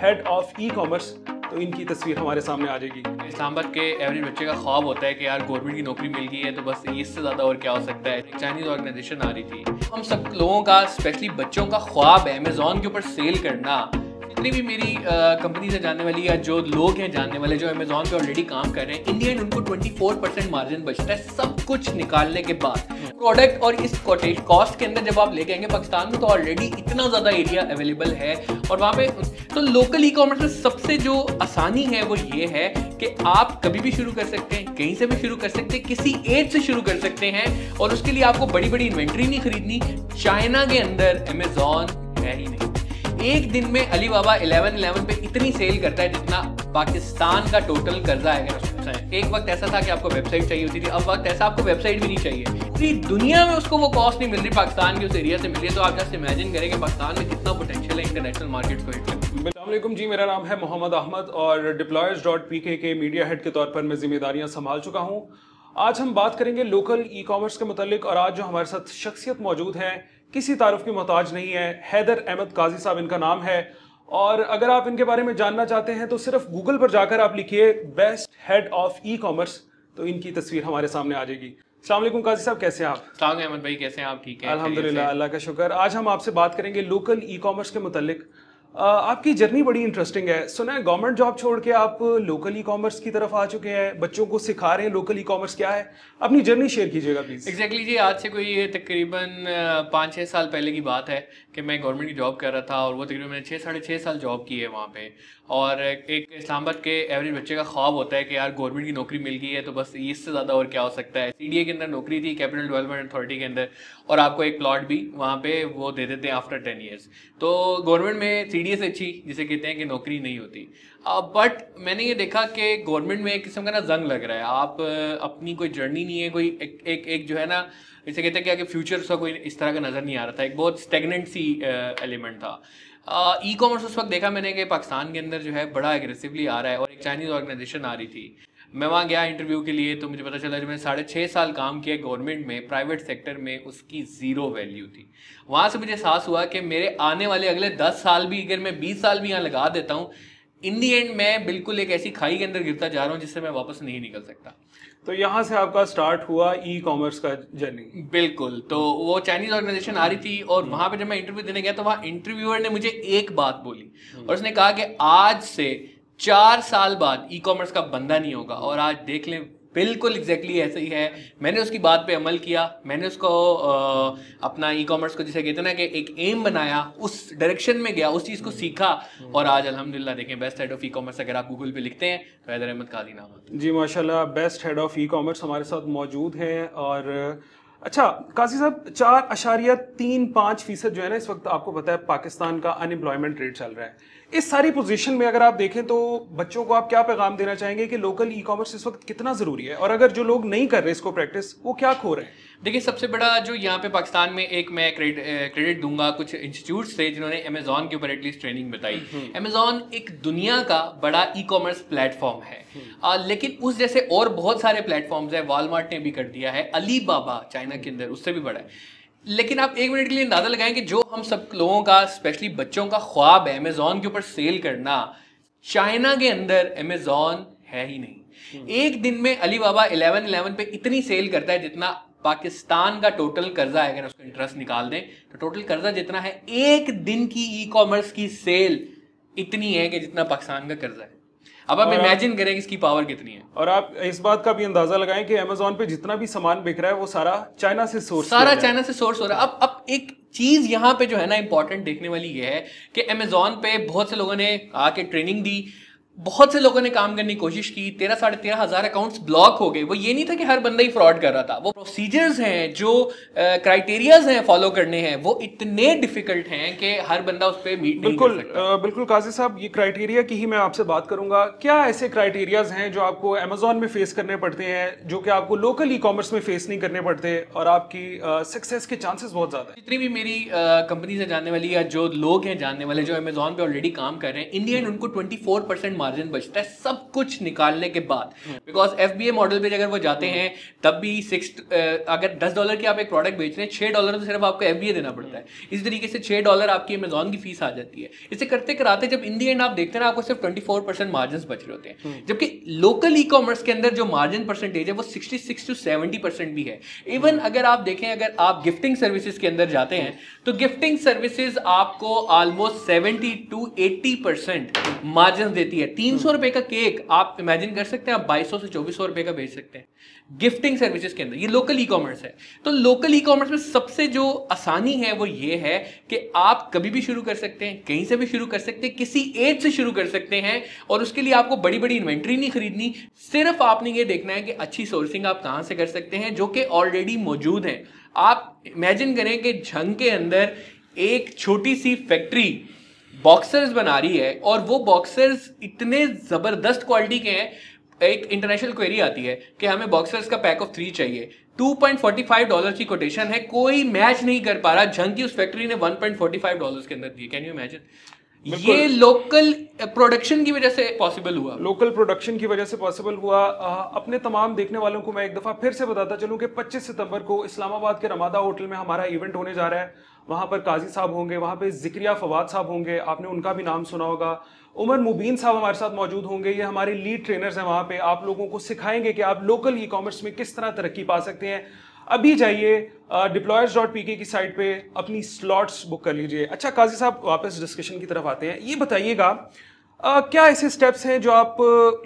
Head of e commerce तो इनकी तस्वीर हमारे सामने आ जाएगी। इस्लामाबाद के एवरेज बच्चे का ख्वाब होता है कि यार गवर्नमेंट की नौकरी मिल गई है तो बस इससे ज़्यादा और क्या हो सकता है? चाइनीज़ ऑर्गेनाइजेशन आ रही थी। हम सब लोगों का स्पेशली बच्चों का ख्वाब है अमेजोन के ऊपर सेल करना जितनी भी मेरी कंपनी से जानने वाली या जो लोग हैं जानने वाले, जो अमेजोन पे ऑलरेडी काम कर रहे हैं इंडियन उनको 24 परसेंट मार्जिन बचता है सब कुछ निकालने के बाद। प्रोडक्ट और इस कॉटेज कॉस्ट के अंदर जब आप लेके आएँगे पाकिस्तान में तो ऑलरेडी इतना ज़्यादा एरिया अवेलेबल है। और वहाँ पे तो लोकल ई कॉमर्स में सबसे जो आसानी है वो ये है कि आप कभी भी शुरू कर सकते हैं, कहीं से भी शुरू कर सकते हैं, किसी एज से शुरू कर सकते हैं, और उसके लिए आपको बड़ी बड़ी इन्वेंट्री नहीं खरीदनी, चाइना के अंदर अमेजोन है ही नहीं। एक दिन में अली बाबा इलेवन इलेवन पे इतनी सेल करता है जितना पाकिस्तान का टोटल कर्जा है। एक वक्त ऐसा था कि आपको वेबसाइट चाहिए होती थी अब वक्त ऐसा आपको वेबसाइट भी नहीं चाहिए। पूरी दुनिया में उसको वो कॉस्ट नहीं मिल रही पाकिस्तान के उस एरिया से मिल रही है। तो आप जस्ट इमेजिन करें कि पाकिस्तान में कितना पोटेंशियल है इंटरनेशनल मार्केट को हिट अल्लाम जी मेरा नाम है मोहम्मद अहमद और Deployers dot P K media head के तौर पर मैं जिम्मेदारियाँ संभाल चुका हूँ। आज हम बात करेंगे लोकल ई कॉमर्स के मतलब और आज जो हमारे साथ शख्सियत मौजूद है किसी तारुफ की मोहताज नहीं है। हैदर अहमद काजी साहब इनका नाम है। और अगर आप इनके बारे में जानना चाहते हैं तो सिर्फ़ गूगल पर जाकर आप लिखिए best head of e commerce तो इनकी तस्वीर हमारे सामने आ जाएगी। अल्लाम काजी साहब कैसे हैं आप? अहमद भाई कैसे हैं आप? ठीक है अल्हम्दुलिल्लाह अल्लाह का शुक्र। आज हम आपसे बात करेंगे लोकल ई कॉमर्स के मतलब आपकी जर्नी बड़ी इंटरेस्टिंग है। सुना है गवर्नमेंट जॉब छोड़ के आप लोकल ई कॉमर्स की तरफ़ आ चुके हैं। बच्चों को सिखा रहे हैं लोकल ई कॉमर्स क्या है? अपनी जर्नी शेयर कीजिएगा प्लीज़ एग्जैक्टली जी, आज से कोई तकरीबन पाँच छः साल पहले की बात है कि मैं गवर्नमेंट की जॉब कर रहा था और वो तकरीबन मैंने छः साढ़े छः साल जॉब की है वहाँ पे। और एक इस्लामाबाद के एवरेज बच्चे का ख्वाब होता है कि यार गवर्नमेंट की नौकरी मिल गई है तो बस इससे ज़्यादा और क्या हो सकता है। सीडीए के अंदर नौकरी थी कैपिटल डेवलपमेंट अथॉरिटी के अंदर। और आपको एक प्लॉट भी वहाँ पे वो दे देते हैं आफ्टर टेन ईयर्स तो गवर्नमेंट में सी से अच्छी जिसे कहते हैं कि नौकरी नहीं होती। बट मैंने ये देखा कि गवर्नमेंट में एक किस्म का ना जंग लग रहा है। आप अपनी कोई जर्नी नहीं है कोई एक एक, एक जो है ना जैसे कहते हैं कि फ्यूचर उसका कोई इस तरह का नज़र नहीं आ रहा था। एक बहुत स्टेगनेंट सी एलिमेंट था। ई कॉमर्स उस वक्त देखा मैंने कि पाकिस्तान के अंदर जो है बड़ा एग्रेसिवली आ रहा है और एक चाइनीज़ ऑर्गेनाइजेशन आ रही थी। मैं वहाँ गया इंटरव्यू के लिए तो मुझे पता चला जब मैंने साढ़े छः साल काम किया गवर्नमेंट में प्राइवेट सेक्टर में उसकी ज़ीरो वैल्यू थी वहाँ से मुझे एहसास हुआ कि मेरे आने वाले अगले दस साल भी अगर मैं बीस साल भी यहाँ लगा देता हूँ इन दी एंड मैं बिल्कुल एक ऐसी खाई के अंदर गिरता जा रहा हूँ जिससे मैं वापस नहीं निकल सकता तो यहाँ से आपका स्टार्ट हुआ ई कॉमर्स का जर्नी बिल्कुल तो वो चाइनीज़ ऑर्गेनाइजेशन आ रही थी और हम्म। वहाँ पे जब मैं इंटरव्यू देने गया तो वहाँ इंटरव्यूअर ने मुझे एक बात बोली हम्म। और उसने कहा कि आज से चार साल बाद ई कॉमर्स का बंदा नहीं होगा। और आज देख लें बिल्कुल एग्जैक्टली exactly ऐसे ही है। मैंने उसकी बात पे अमल किया। मैंने उसको आ, अपना ई कॉमर्स को जिसे कहते ना कि एक एम बनाया उस डायरेक्शन में गया उस चीज़ को सीखा। और आज अल्हम्दुलिल्लाह देखें best head of e commerce अगर आप गूगल पे लिखते हैं तो हैदर अहमद काजी नाम जी माशाल्लाह best head of e commerce हमारे साथ मौजूद हैं। और अच्छा काजी साहब चार अशारिया तीन पाँच फ़ीसद जो है ना इस वक्त आपको पता है पाकिस्तान का अनएम्प्लॉयमेंट रेट चल रहा है। इस सारी पोजीशन में अगर आप देखें तो बच्चों को आप क्या पैगाम देना चाहेंगे कि लोकल ई कॉमर्स इस वक्त कितना ज़रूरी है? और अगर जो लोग नहीं कर रहे इसको प्रैक्टिस वो क्या खो रहे हैं? देखिए सबसे बड़ा जो यहाँ पे पाकिस्तान में एक मैं क्रेडिट दूँगा कुछ इंस्टीट्यूट्स थे जिन्होंने अमेजोन के ऊपर एटलीस्ट ट्रेनिंग बताई। अमेजोन हम्म। एक दुनिया का बड़ा ई कॉमर्स प्लेटफॉर्म है। आ, हम्म। लेकिन उस जैसे और बहुत सारे प्लेटफॉर्म्स है वॉलमार्ट ने भी कर दिया है अली बाबा चाइना के अंदर उससे भी बड़ा है। लेकिन आप एक मिनट के लिए अंदाज़ा लगाएँ कि जो हम सब लोगों का स्पेशली बच्चों का ख्वाब है अमेजोन के ऊपर सेल करना चाइना के अंदर अमेजोन है ही नहीं हम्म। एक दिन में अली बाबा इलेवन इलेवन पे इतनी सेल करता है जितना पाकिस्तान का टोटल कर्जा है अगर उसका इंटरेस्ट निकाल दें तो टोटल कर्जा जितना है एक दिन की ई कॉमर्स की सेल इतनी है कि जितना पाकिस्तान का कर्जा है अब आप इमेजिन करें कि इसकी पावर कितनी है। और आप इस बात का भी अंदाज़ा लगाएँ कि अमेजोन पे जितना भी सामान बिक रहा है वो सारा चाइना से सोर्स सारा चाइना से सोर्स हो रहा है। अब अब एक चीज़ यहाँ पे जो है ना इंपॉर्टेंट देखने वाली ये है कि अमेजोन पे बहुत से लोगों ने आके ट्रेनिंग दी बहुत से लोगों ने काम करने की कोशिश की तेरह साढ़े तेरह हज़ार अकाउंट्स ब्लॉक हो गए। वो ये नहीं था कि हर बंदा ही फ्रॉड कर रहा था। वो प्रोसीजर्स हैं जो क्राइटेरियाज हैं फॉलो करने हैं वो इतने डिफ़िकल्ट हैं कि हर बंदा उस पर मीट बिल्कुल नहीं कर बिल्कुल काजी साहब ये क्राइटेरिया की ही मैं आपसे बात करूँगा। क्या ऐसे क्राइटेरियाज हैं जो आपको अमेजोन में फेस करने पड़ते हैं जो कि आपको लोकल ई कॉमर्स में फेस नहीं करने पड़ते और आपकी सक्सेस के चांसेस बहुत ज़्यादा जितनी भी मेरी कंपनी से जानने वाली या जो लोग हैं जानने वाले जो अमेजोन पे ऑलरेडी काम कर रहे हैं इंडियन उनको ट्वेंटी फोर परसेंट मार्जिन बचता है सब कुछ निकालने के बाद। बिकॉज़ एफ़ मॉडल पे अगर वो जाते हैं तब भी सिक्स अगर दस डॉलर की आप एक प्रोडक्ट बेच रहे हैं छह डॉलर तो सिर्फ़ आपको एफबीए देना पड़ता है। इस तरीके से छह डॉलर आपकी अमेजोन की फ़ीस आ जाती है। इसे करते कराते जब इन दी एंड आप देखते हैं ना आपको सिर्फ़ ट्वेंटी फोर परसेंट मार्जिन बच रहे होते हैं। हम्म। जबकि लोकल ई कॉमर्स के अंदर जो मार्जिन परसेंटेज है वो sixty six to seventy percent भी है। इवन हम्म। अगर आप देखें अगर आप गिफ्टिंग सर्विसेज़ के अंदर जाते हैं तो गिफ्टिंग सर्विसेज़ आपको almost seventy to eighty percent margin देती है। तीन सौ रुपए का केक आप इमेजिन कर सकते हैं, आप बाईस सौ से चौबीस सौ रुपए का भेज सकते हैं। गिफ्टिंग सर्विसेज़ के अंदर, ये लोकल ई कॉमर्स है। तो लोकल ई कॉमर्स में सबसे जो आसानी है वो ये है कि आप कभी भी शुरू कर सकते हैं, कहीं से भी शुरू कर सकते हैं, किसी एज से शुरू कर सकते हैं और उसके लिए आपको बड़ी बड़ी इन्वेंट्री नहीं खरीदनी। सिर्फ़ आपने ये देखना है कि अच्छी सोर्सिंग आप कहाँ से कर सकते हैं, जो कि ऑलरेडी मौजूद है। आप इमेजिन करें कि झंग के अंदर एक छोटी सी फैक्ट्री बॉक्सर्स बना रही है और वो बॉक्सर्स इतने ज़बरदस्त क्वालिटी के हैं, एक इंटरनेशनल क्वेरी आती है कि हमें बॉक्सर्स का पैक ऑफ़ थ्री चाहिए। 2.45 डॉलर की कोटेशन है, कोई मैच नहीं कर पा रहा। जंग की उस फैक्ट्री ने 1.45 डॉलर्स के अंदर दिए। कैन यू इमेजिन ये लोकल प्रोडक्शन की वजह से पॉसिबल हुआ। लोकल प्रोडक्शन की वजह से पॉसिबल हुआ। आ, अपने तमाम देखने वालों को मैं एक दफ़ा फिर से बताता चलूँ कि 25 सितंबर को इस्लामाबाद के रमादा होटल में हमारा इवेंट होने जा रहा है। वहाँ पर काजी साहब होंगे वहाँ पे जिक्रिया फवाद साहब होंगे आपने उनका भी नाम सुना होगा। उमर मुबीन साहब हमारे साथ मौजूद होंगे ये हमारे लीड ट्रेनर्स हैं वहाँ पे। आप लोगों को सिखाएँगे कि आप लोकल ई कॉमर्स में किस तरह तरक्की पा सकते हैं। अभी जाइए डिप्लॉयर्स डॉट पी के की साइट पे अपनी स्लॉट्स बुक कर लीजिए। अच्छा काजी साहब वापस डिस्कशन की तरफ़ आते हैं। ये बताइएगा Uh, क्या ऐसे स्टेप्स हैं जो आप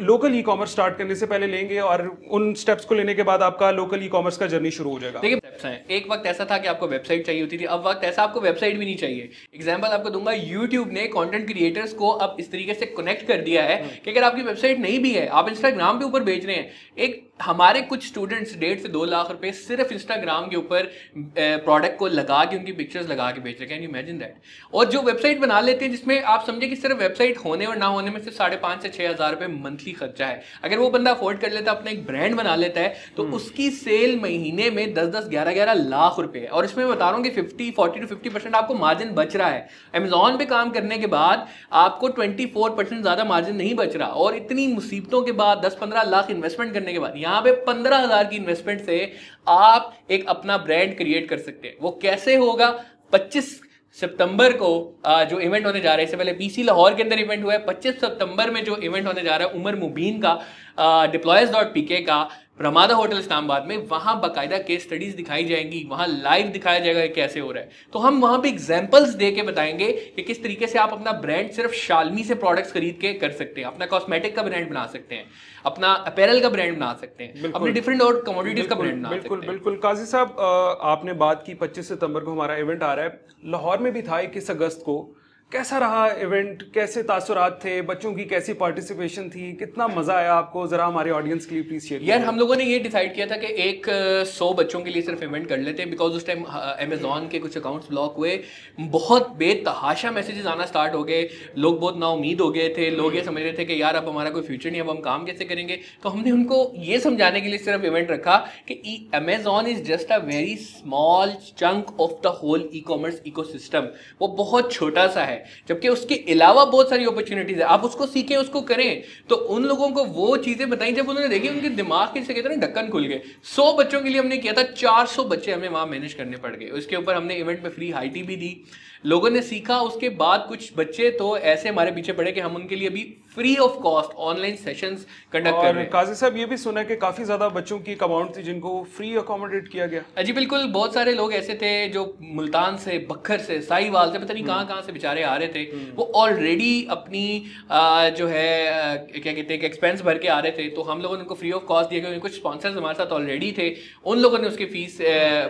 लोकल ई कॉमर्स स्टार्ट करने से पहले लेंगे और उन स्टेप्स को लेने के बाद आपका लोकल ई कॉमर्स का जर्नी शुरू हो जाएगा? देखिए स्टेप्स हैं। एक वक्त ऐसा था कि आपको वेबसाइट चाहिए होती थी अब वक्त ऐसा आपको वेबसाइट भी नहीं चाहिए। एग्ज़ाम्पल आपको दूँगा यूट्यूब ने कॉन्टेंट क्रिएटर्स को अब इस तरीके से कनेक्ट कर दिया है हम्म। कि अगर आपकी वेबसाइट नहीं भी है आप इंस्टाग्राम के ऊपर भेज रहे हैं एक हमारे कुछ स्टूडेंट्स डेढ़ से दो लाख रुपए सिर्फ़ इंस्टाग्राम के ऊपर प्रोडक्ट को लगा के उनकी पिक्चर्स लगा के बेच रहे कैन यू इमेजिन दैट और जो वेबसाइट बना लेते हैं जिसमें आप समझे कि सिर्फ़ वेबसाइट होने और ना होने में सिर्फ़ साढ़े पाँच से छः हज़ार रुपये मंथली खर्चा है। अगर वो बंदा अफोर्ड कर लेता है अपना एक ब्रांड बना लेता है तो हम्म। उसकी सेल महीने में दस दस ग्यारह ग्यारह लाख रुपए है। और इसमें मैं बता रहा हूँ कि fifty forty to fifty percent आपको मार्जिन बच रहा है। अमेजोन पे काम करने के बाद आपको ट्वेंटी फोर परसेंट ज़्यादा मार्जिन नहीं बच रहा। और इतनी मुसीबतों के बाद दस पंद्रह लाख इन्वेस्टमेंट करने के बाद यहाँ पे पंद्रह हज़ार की इन्वेस्टमेंट से आप एक अपना ब्रांड क्रिएट कर सकते हैं। वो कैसे होगा? पच्चीस सितंबर को जो इवेंट होने जा रहा है, इससे पहले पीसी लाहौर के अंदर इवेंट हुआ है। 25 सितंबर में जो इवेंट होने जा रहा है, उमर मुबीन का डिप्लॉयज डॉट पीके का रमादा होटल इस्लामाबाद में वहाँ बाकायदा केस स्टडीज़ दिखाई जाएँगी वहाँ लाइव दिखाया जाएगा कैसे हो रहा है। तो हम वहाँ पे एग्जाम्पल्स दे के बताएँगे कि किस तरीके से आप अपना ब्रांड सिर्फ़ शालमी से प्रोडक्ट्स खरीद के कर सकते हैं अपना कॉस्मेटिक का ब्रांड बना सकते हैं अपना अपैरल का ब्रांड बना सकते हैं अपने डिफरेंट और कमोडिटीज का ब्रांड बना बिल्कुल बिल्कुल। काजी साहब आपने बात की पच्चीस सितंबर को हमारा इवेंट आ रहा है। लाहौर में भी था इक्कीस अगस्त को। कैसा रहा इवेंट कैसे तासुरात थे? बच्चों की कैसी पार्टिसिपेशन थी? कितना मज़ा आया आपको? जरा हमारे ऑडियंस के लिए प्लीज़ शेयर यार हम लोगों ने ये डिसाइड किया था कि एक सौ बच्चों के लिए सिर्फ़ इवेंट कर लेते हैं बिकॉज़ उस टाइम अमेजोन के कुछ अकाउंट्स ब्लॉक हुए। बहुत बेतहाशा मैसेजेस आना स्टार्ट हो गए। लोग बहुत नाउमीद हो गए थे। लोग ये समझ रहे थे कि यार अब हमारा कोई फ्यूचर नहीं अब हम काम कैसे करेंगे? तो हमने उनको ये समझाने के लिए सिर्फ़ इवेंट रखा कि Amazon is just a very small chunk of the whole e commerce eco वो बहुत छोटा सा है। जबकि उसके अलावा बहुत सारी अपॉर्चुनिटीज़ है। आप उसको सीखें, उसको करें। तो उन लोगों को वो चीज़ें बताई, जब उन्होंने देखी, उनके दिमाग के कहते हैं ढक्कन खुल गए। सौ बच्चों के लिए हमने किया था, चार सौ बच्चे हमें वहाँ मैनेज करने पड़ गए। उसके ऊपर हमने इवेंट में फ्री हाइटी भी दी। लोगों ने सीखा, उसके बाद कुछ बच्चे तो ऐसे हमारे पीछे पड़े कि हम उनके लिए अभी free of cost online sessions conduct कर रहे हैं। काजी साहब ये भी सुना कि काफ़ी ज़्यादा बच्चों की अमाउंट थी जिनको फ्री अकोमोडेट किया गया। जी बिल्कुल बहुत सारे लोग ऐसे थे जो मुल्तान से बखर से साईवाल से पता नहीं कहाँ कहाँ से बेचारे आ रहे थे। हम्म। वो ऑलरेडी अपनी आ, जो है क्या कहते हैं एक्सपेंस भर के आ रहे थे। तो हम लोगों ने उनको फ्री ऑफ़ कॉस्ट दिया क्योंकि कुछ स्पॉन्सर्स हमारे साथ ऑलरेडी थे। उन लोगों ने उसकी फ़ीस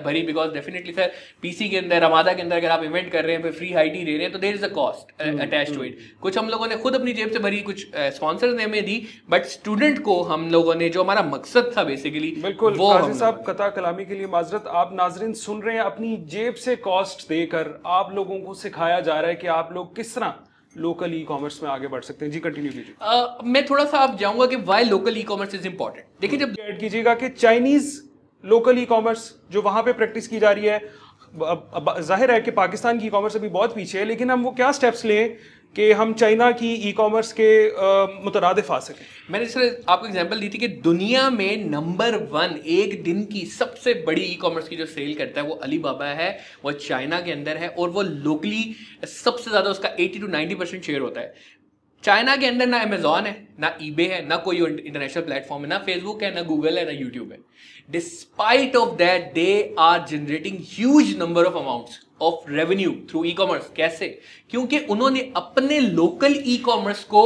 भरी बिकॉज़ डेफिनेटली सर पीसी के अंदर रमादा के अंदर अगर आप इवेंट कर रहे हैं फ्री हाईटी दे रहे हैं तो there is a cost attach to it कुछ हम लोगों ने खुद अपनी जेब से भरी कुछ स्पॉन्सर ने हमें दी बट स्टूडेंट को हम लोगों ने जो हमारा मकसद था बेसिकली बिल्कुल वो साहब कथा कलामी के लिए माजरत आप नाजरीन सुन रहे हैं अपनी जेब से कॉस्ट देकर आप लोगों को सिखाया जा रहा है कि आप लोग किस तरह लोकल ई कॉमर्स में आगे बढ़ सकते हैं। जी कंटिन्यू कीजिए। मैं थोड़ा सा आप जाऊँगा कि why local e commerce is important देखिए जब ऐड कीजिएगा कि चाइनीज़ लोकल ई कॉमर्स जो वहाँ पे प्रैक्टिस की जा रही है ज़ाहिर है कि पाकिस्तान की ई कॉमर्स अभी बहुत पीछे है लेकिन हम वो क्या स्टेप्स लें? कि हम चाइना की ई कॉमर्स के मुतरदफ आ सकें मैंने सर आपको एग्जांपल दी थी कि दुनिया में नंबर वन एक दिन की सबसे बड़ी ई कॉमर्स की जो सेल करता है वो अली बाबा है, वो चाइना के अंदर है और वो लोकली सबसे ज़्यादा उसका 80 टू 90 परसेंट शेयर होता है। चाइना के अंदर ना अमेजोन है, ना ईबे है, ना कोई इंटरनेशनल प्लेटफॉर्म है, ना फेसबुक है, ना गूगल है, ना यूट्यूब है। Despite of that they are generating huge number of amounts of revenue through e commerce कैसे? क्योंकि उन्होंने अपने लोकल ई कॉमर्स को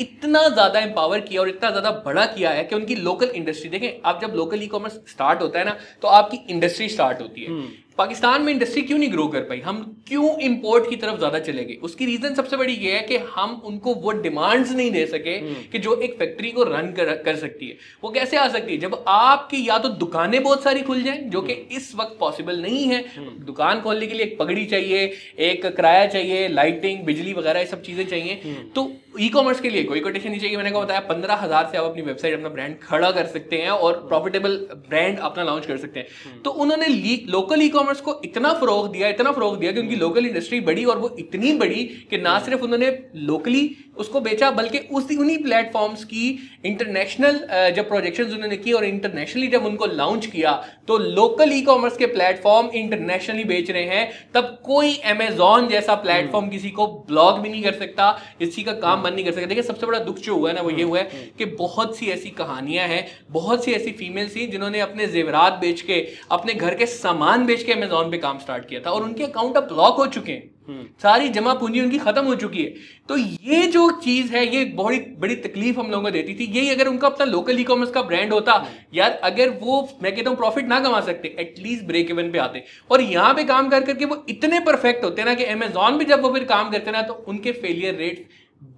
इतना ज़्यादा एम्पावर किया और इतना ज़्यादा बड़ा किया है कि उनकी लोकल इंडस्ट्री देखें, आप जब लोकल ई कॉमर्स स्टार्ट होता है ना तो आपकी इंडस्ट्री स्टार्ट होती है। हम्म। पाकिस्तान में इंडस्ट्री क्यों नहीं ग्रो कर पाई? हम क्यों इंपोर्ट की तरफ़ ज़्यादा चले गए? उसकी रीजन सबसे बड़ी ये है कि हम उनको वो डिमांड्स नहीं दे सके हम्म। कि जो एक फैक्ट्री को रन कर, कर सकती है। वो कैसे आ सकती है? जब आपकी या तो दुकानें बहुत सारी खुल जाएँ जो कि हम्म। इस वक्त पॉसिबल नहीं है। हम्म। दुकान खोलने के लिए एक पगड़ी चाहिए एक किराया चाहिए लाइटिंग बिजली वगैरह ये सब चीज़ें चाहिए। तो ई कॉमर्स के लिए कोई कोटेशन नीचे की मैंने कहा बताया पंद्रह हज़ार से आप अपनी वेबसाइट अपना ब्रांड खड़ा कर सकते हैं और प्रॉफिटेबल ब्रांड अपना लॉन्च कर सकते हैं। तो उन्होंने लोकल ई कॉमर्स को इतना फरोग दिया इतना फरोग दिया कि उनकी लोकल इंडस्ट्री बड़ी और वो इतनी बड़ी कि ना सिर्फ़ उन्होंने लोकली उसको बेचा बल्कि उसी उन्हीं प्लेटफॉर्म्स की इंटरनेशनल जब प्रोजेक्शन उन्होंने की और इंटरनेशनली जब उनको लॉन्च किया तो लोकल ई कॉमर्स के प्लेटफॉर्म इंटरनेशनली बेच रहे हैं। तब कोई अमेजोन जैसा प्लेटफॉर्म किसी को ब्लॉग भी नहीं कर सकता किसी का काम बंद नहीं कर सकता। देखिए सबसे बड़ा दुख जो हुआ है ना वो ये हुआ है कि बहुत सी ऐसी कहानियाँ हैं बहुत सी ऐसी फीमेल्स थी जिन्होंने अपने जेवरात बेच के अपने घर के सामान बेच के अमेजोन पे काम स्टार्ट किया था और उनके अकाउंट अब ब्लॉक हो चुके हैं। हम्म। सारी जमा पूंजी उनकी खत्म हो चुकी है। तो ये जो चीज़ है, ये बहुत बड़ी तकलीफ़ हम लोगों को देती थी। यही अगर उनका अपना लोकल ई कॉमर्स का ब्रांड होता। यार, अगर वो, मैं कहता हूँ प्रॉफिट ना कमा सकते एटलीस्ट ब्रेक इवन पे आते। और यहाँ पे काम कर करके वो इतने परफेक्ट होते ना कि अमेजोन पे जब वो फिर काम करते ना तो उनके फेलियर रेट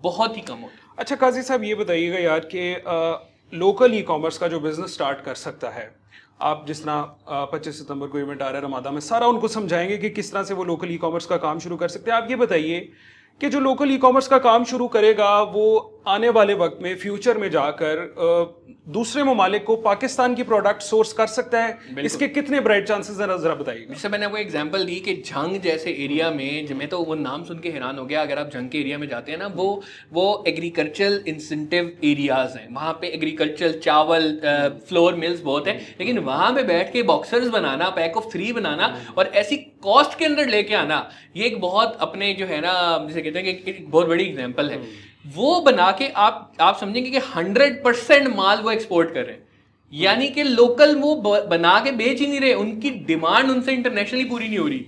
बहुत ही कम होते। अच्छा काजी साहब, ये बताइएगा यार कि लोकल ई कॉमर्स का जो बिज़नेस स्टार्ट कर सकता है आप जिस तरह पच्चीस सितंबर को इवेंट आ रहा है रमादा में, सारा उनको समझाएँगे कि किस तरह से वो लोकल ई कॉमर्स का काम शुरू कर सकते हैं। आप ये बताइए कि जो लोकल ई कॉमर्स का काम शुरू करेगा, वो आने वाले वक्त में फ्यूचर में जाकर दूसरे ममालिक को पाकिस्तान की प्रोडक्ट सोर्स कर सकता है। इसके कितने ब्राइट चांसेस हैं जरा बताइए। जैसे मैंने वो एग्जांपल दी कि जंग जैसे एरिया में मैं तो वो नाम सुन के हैरान हो गया अगर आप जंग के एरिया में जाते हैं ना वो वो एग्रीकल्चरल इंसेंटिव एरियाज़ हैं। वहाँ पे एग्रीकल्चर चावल फ्लोर मिल्स बहुत है लेकिन वहाँ पे बैठ के बॉक्सर्स बनाना पैक ऑफ़ थ्री बनाना और ऐसी कॉस्ट के अंदर लेके आना ये एक बहुत अपने जो है ना जैसे कहते हैं कि बहुत बड़ी एग्ज़ाम्पल है। वो बना के आप आप समझेंगे कि हंड्रेड परसेंट माल वो एक्सपोर्ट कर रहे हैं। यानी कि लोकल वो बना के बेच ही नहीं रहे उनकी डिमांड उनसे इंटरनेशनली पूरी नहीं हो रही।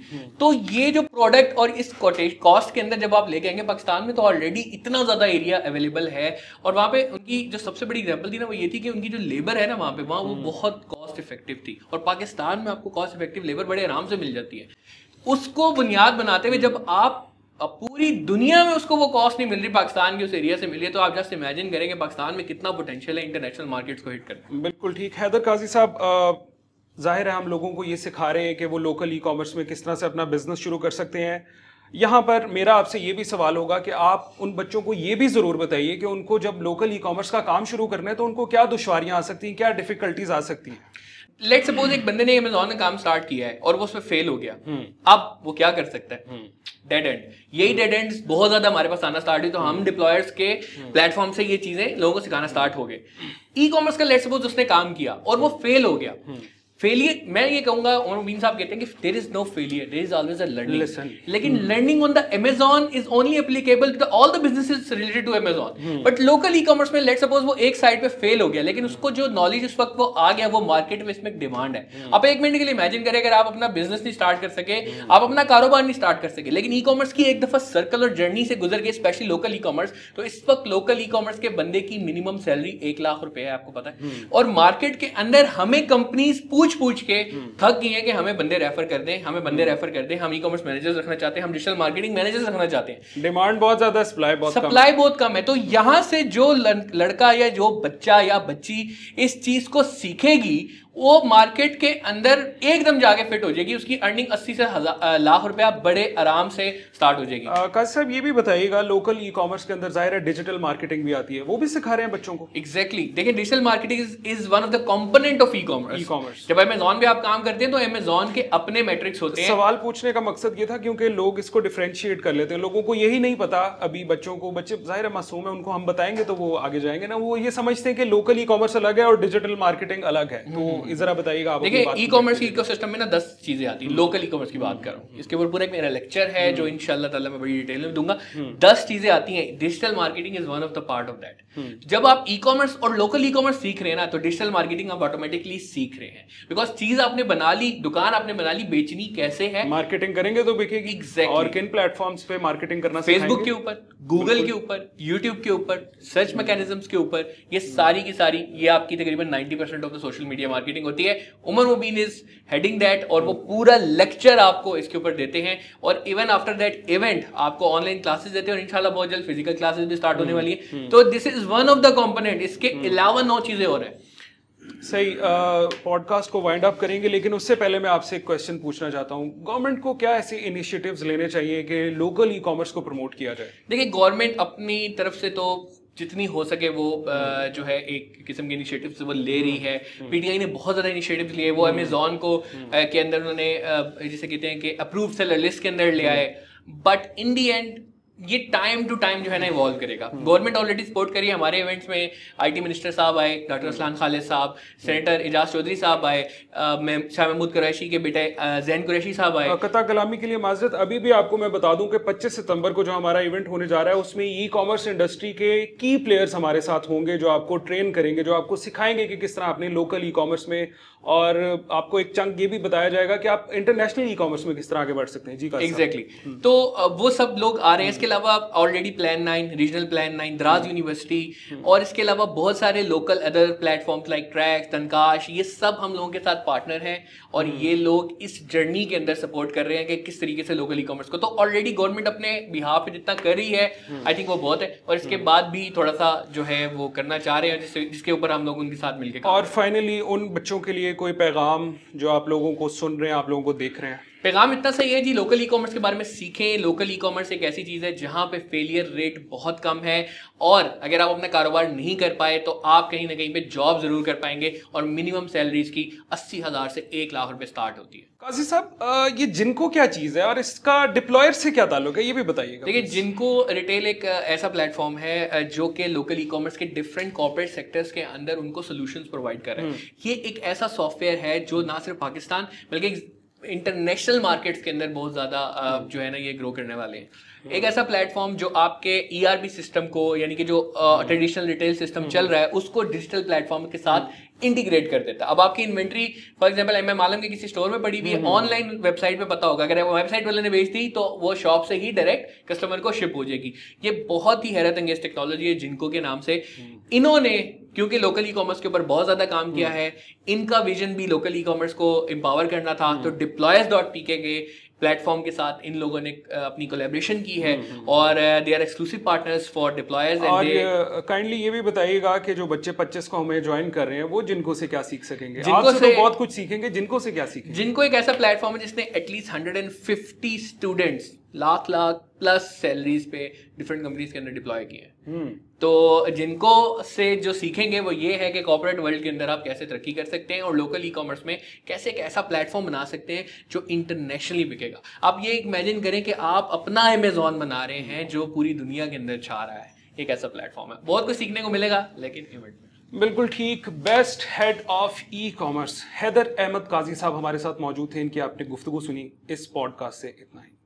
तो ये जो प्रोडक्ट और इस कॉस्ट के अंदर जब आप लेके आएँगे पाकिस्तान में तो ऑलरेडी इतना ज़्यादा एरिया अवेलेबल है। और वहाँ पे उनकी जो सबसे बड़ी एग्जांपल थी ना वो ये थी कि उनकी जो लेबर है ना वहाँ पे वहाँ वो बहुत कॉस्ट इफ़ेक्टिव थी। और पाकिस्तान में आपको कॉस्ट इफ़ेक्टिव लेबर बड़े आराम से मिल जाती है। उसको बुनियाद बनाते हुए जब आप अब पूरी दुनिया में उसको वो कॉस्ट नहीं मिल रही, पाकिस्तान के उस एरिया से मिली है तो आप जस्ट इमेजिन करेंगे पाकिस्तान में कितना पोटेंशियल है इंटरनेशनल मार्केट्स को हिट करने बिल्कुल ठीक। हैदर काजी साहब ज़ाहिर है हम लोगों को ये सिखा रहे हैं कि वो लोकल ई कॉमर्स में किस तरह से अपना बिज़नेस शुरू कर सकते हैं। यहाँ पर मेरा आपसे ये भी सवाल होगा कि आप उन बच्चों को ये भी ज़रूर बताइए कि उनको जब लोकल ई कॉमर्स का काम शुरू करना है तो उनको क्या दुशारियाँ आ सकती हैं, क्या डिफ़िकल्टीज आ सकती हैं? लेट सपोज़ एक बंदे ने अमेजोन में काम स्टार्ट किया है और वो उसमें फेल हो गया। हम्म। अब वो क्या कर सकता है? डेड एंड यही डेड एंड बहुत ज़्यादा हमारे पास आना स्टार्ट हुई तो हम डिप्लॉयर्स के प्लेटफॉर्म से ये चीज़ें लोगों को सिखाना स्टार्ट हो गए। ई कॉमर्स का लेट सपोज़ उसने काम किया और वो फेल हो गया। फेलियर मैं ये कहूँगा मीन साहब कहते हैं कि there is no failure there is always a learning लेकिन learning on the Amazon is only applicable to all the businesses related to Amazon but local e commerce में लेट सपोज़ वो एक साइड पे fail हो गया लेकिन उसको जो नॉलेज उस वक्त वो आ गया वो मार्केट में इसमें डिमांड है। Hmm. आप एक मिनट के लिए इमेजिन करें अगर आप अपना बिज़नेस नहीं स्टार्ट कर सके hmm. आप अपना कारोबार नहीं स्टार्ट कर सके लेकिन ई कॉमर्स की एक दफ़ा सर्कल और जर्नी से गुजर गए स्पेशली लोकल ई कॉमर्स तो इस वक्त लोकल ई कॉमर्स के बंदे की मिनिमम सैलरी एक लाख रुपए है आपको पता है। Hmm. और मार्केट के अंदर हमें कंपनीज़ पूछ पूछ पूछ के थक गई है कि हमें बंदे रेफर कर दें हमें बंदे रेफर हम्म। कर दें हम ई कॉमर्स मैनेजर्स रखना चाहते हैं हम डिजिटल मार्केटिंग मैनेजर्स रखना चाहते हैं। डिमांड बहुत ज़्यादा सप्लाई बहुत सप्लाई बहुत कम है। तो यहाँ से जो लड़का या जो बच्चा या बच्ची इस चीज़ को सीखेगी वो मार्केट के अंदर एकदम जाके फिट हो जाएगी उसकी अर्निंग 80 से हज़ार लाख रुपया बड़े आराम से स्टार्ट हो जाएगी। काजी साहब ये भी बताइएगा लोकल ई कॉमर्स के अंदर ज़ाहिर है डिजिटल मार्केटिंग भी आती है वो भी सिखा रहे हैं बच्चों को? Exactly exactly. देखिए digital marketing is one of the component of e commerce ecommerce जब अमेजोन पे आप काम करते हैं तो अमेजोन के अपने मैट्रिक्स होते हैं। सवाल पूछने का मकसद ये था क्योंकि लोग इसको डिफ्रेंशिएट कर लेते हैं। लोगों को यही नहीं पता अभी बच्चों को बच्चे ज़ाहिर है मासूम है उनको हम बताएँगे तो वो आगे जाएँगे ना। वो ये समझते हैं कि लोकल ई कॉमर्स अलग है और डिजिटल मार्केटिंग अलग है। तो जरा बताइएगा आप देखिए ई कॉमर्स की इकोसिस्टम में ना दस चीज़ें आती हैं लोकल ई कॉमर्स की बात कर। रहा हूँ इसके ऊपर पूरा एक मेरा लेक्चर है जो इंशाल्लाह ताला मैं बड़ी डिटेल में दूँगा। दस चीज़ें आती हैं digital marketing is one of the part of that जब आप ई कॉमर्स और लोकल ई कॉमर्स सीख रहे हैं ना तो डिजिटल मार्केटिंग आप ऑटोमेटिकली सीख रहे हैं। बिकॉज़ चीज़ आपने बना ली दुकान आपने बना ली बेचनी कैसे है? मार्केटिंग करेंगे तो बिकेगी। Exactly. और किन प्लेटफॉर्म्स पे मार्केटिंग करना फेसबुक के ऊपर गूगल के ऊपर यूट्यूब के ऊपर सर्च मैकेनिज्म्स के ऊपर ये सारी की सारी ये आपकी तकरीबन 90% percent of the social media marketing होती है। Umar Mubeen is heading that और वो पूरा लेक्चर आपको इसके ऊपर देते हैं। और इवन आफ्टर दैट इवेंट आपको ऑनलाइन क्लासेस देते हैं और इंशाल्लाह बहुत जल्द फ़िज़िकल क्लासेस भी स्टार्ट होने वाली है। तो this is one of the component इसके अलावा नौ चीज़ें और हैं। सही पॉडकास्ट को वाइंड अप करेंगे लेकिन उससे पहले मैं आपसे एक क्वेश्चन पूछना चाहता हूँ। गवर्नमेंट को क्या ऐसे इनिशिएटिव्स लेने चाहिए कि लोकल ई कॉमर्स को प्रमोट किया जाए? देखिए गवर्नमेंट अपनी तरफ़ से तो जितनी हो सके वो जो है एक किस्म के इनिशिएटिव वो ले रही है। पीटीआई ने बहुत ज़्यादा इनिशिएटिव लिए वो अमेजोन को के अंदर उन्होंने जैसे जिसे कहते हैं कि अप्रूव सेलर लिस्ट के अंदर ले आए। बट इन दी एंड ये टाइम टू टाइम जो है ना इवॉल्व करेगा। गवर्नमेंट ऑलरेडी सपोर्ट करी है हमारे इवेंट्स में आईटी मिनिस्टर साहब आए डॉक्टर असलान खालिद साहब सेनेटर एजाज चौधरी साहब आए शाह महमूद कुरैशी के बेटे जैन कुरैशी साहब आए। कथा कलामी के लिए माजरत अभी भी आपको मैं बता दूँ कि 25 सितंबर को जो हमारा इवेंट होने जा रहा है उसमें ई कॉमर्स इंडस्ट्री के की प्लेयर्स हमारे साथ होंगे जो आपको ट्रेन करेंगे जो आपको सिखाएँगे कि किस तरह अपने लोकल ई कॉमर्स में और आपको एक चंक ये भी बताया जाएगा कि आप इंटरनेशनल ई कॉमर्स में किस तरह आगे बढ़ सकते हैं। जी एग्जैक्टली तो वो सब लोग आ रहे हैं। इसके अलावा already plan nine regional plan nine Daraz university और इसके अलावा बहुत सारे local other platforms like track तनकाश ये सब हम लोगों के साथ पार्टनर हैं और ये लोग इस जर्नी के अंदर सपोर्ट कर रहे हैं कि किस तरीके से लोकल ई कॉमर्स को। तो ऑलरेडी गवर्नमेंट अपने बिहार पे जितना कर रही है आई थिंक वो बहुत है। और इसके बाद भी थोड़ा सा जो है वो करना चाह रहे हैं जिसके ऊपर हम लोग उनके साथ मिलकर और फाइनली उन बच्चों के लिए कोई पैगाम जो आप लोगों को सुन रहे हैं, आप लोगों को देख रहे हैं। पैगाम इतना सही है जी लोकल ई कॉमर्स के बारे में सीखें। लोकल ई कॉमर्स एक ऐसी चीज़ है जहाँ पे फेलियर रेट बहुत कम है और अगर आप अपना कारोबार नहीं कर पाए तो आप कहीं ना कहीं पे जॉब ज़रूर कर पाएँगे और मिनिमम सैलरीज की अस्सी हज़ार से एक लाख रुपए स्टार्ट होती है। काजी साहब ये जिनको क्या चीज़ है और इसका डिप्लॉयर से क्या ताल्लुक है ये भी बताइएगा। देखिए जिनको रिटेल एक ऐसा प्लेटफॉर्म है जो कि लोकल ई कॉमर्स के डिफरेंट कॉर्पोरेट सेक्टर्स के अंदर उनको सोल्यूशन प्रोवाइड कर रहे हैं। ये एक ऐसा सॉफ्टवेयर है जो ना सिर्फ़ पाकिस्तान बल्कि इंटरनेशनल मार्केट्स के अंदर बहुत ज़्यादा जो है ना ये ग्रो करने वाले हैं। एक ऐसा प्लेटफॉर्म जो आपके ईआरपी सिस्टम को यानी कि जो ट्रेडिशनल रिटेल सिस्टम चल रहा है उसको डिजिटल प्लेटफॉर्म के साथ इंटीग्रेट कर देता। है अब आपकी inventory for example M M Alam के किसी स्टोर में पड़ी हुई है ऑनलाइन वेबसाइट पे पता होगा। अगर वेबसाइट वाले ने बेच दी तो वो शॉप से ही डायरेक्ट कस्टमर को शिप हो जाएगी। ये बहुत ही हैरत अंगेज टेक्नोलॉजी है जिनको के नाम से इन्होंने क्योंकि लोकल ई कॉमर्स के ऊपर बहुत ज़्यादा काम किया है इनका विजन भी लोकल ई कॉमर्स को एम्पावर करना था। तो Deployers dot P K platform के साथ इन लोगों ने अपनी कोलेब्रेशन की है और they are exclusive partners for Deployers and और काइंडली ये भी बताइएगा कि जो बच्चे 25 को हमें ज्वाइन कर रहे हैं वो जिनको से क्या सीख सकेंगे? जिनको से तो से- बहुत कुछ सीखेंगे जिनको से क्या सीखेंगे? जिनको एक ऐसा प्लेटफॉर्म है जिसने at least 150 students lakh lakh plus salaries पे डिफरेंट कंपनीज़ के अंदर डिप्लॉय किए हैं। हम्म। तो जिनको से जो सीखेंगे वो ये है कि कॉर्पोरेट वर्ल्ड के अंदर आप कैसे तरक्की कर सकते हैं और लोकल ई कॉमर्स में कैसे एक ऐसा प्लेटफॉर्म बना सकते हैं जो इंटरनेशनली बिकेगा। आप ये इमेजिन करें कि आप अपना अमेजोन बना रहे हैं जो पूरी दुनिया के अंदर छा रहा है। एक ऐसा प्लेटफॉर्म है। बहुत कुछ सीखने को मिलेगा लेकिन इवेंट में बिल्कुल ठीक। Best head of e commerce Haider Ahmed Qazi साहब हमारे साथ मौजूद थे। इनकी आपने गुफ्तगू सुनी इस पॉडकास्ट से इतना ही।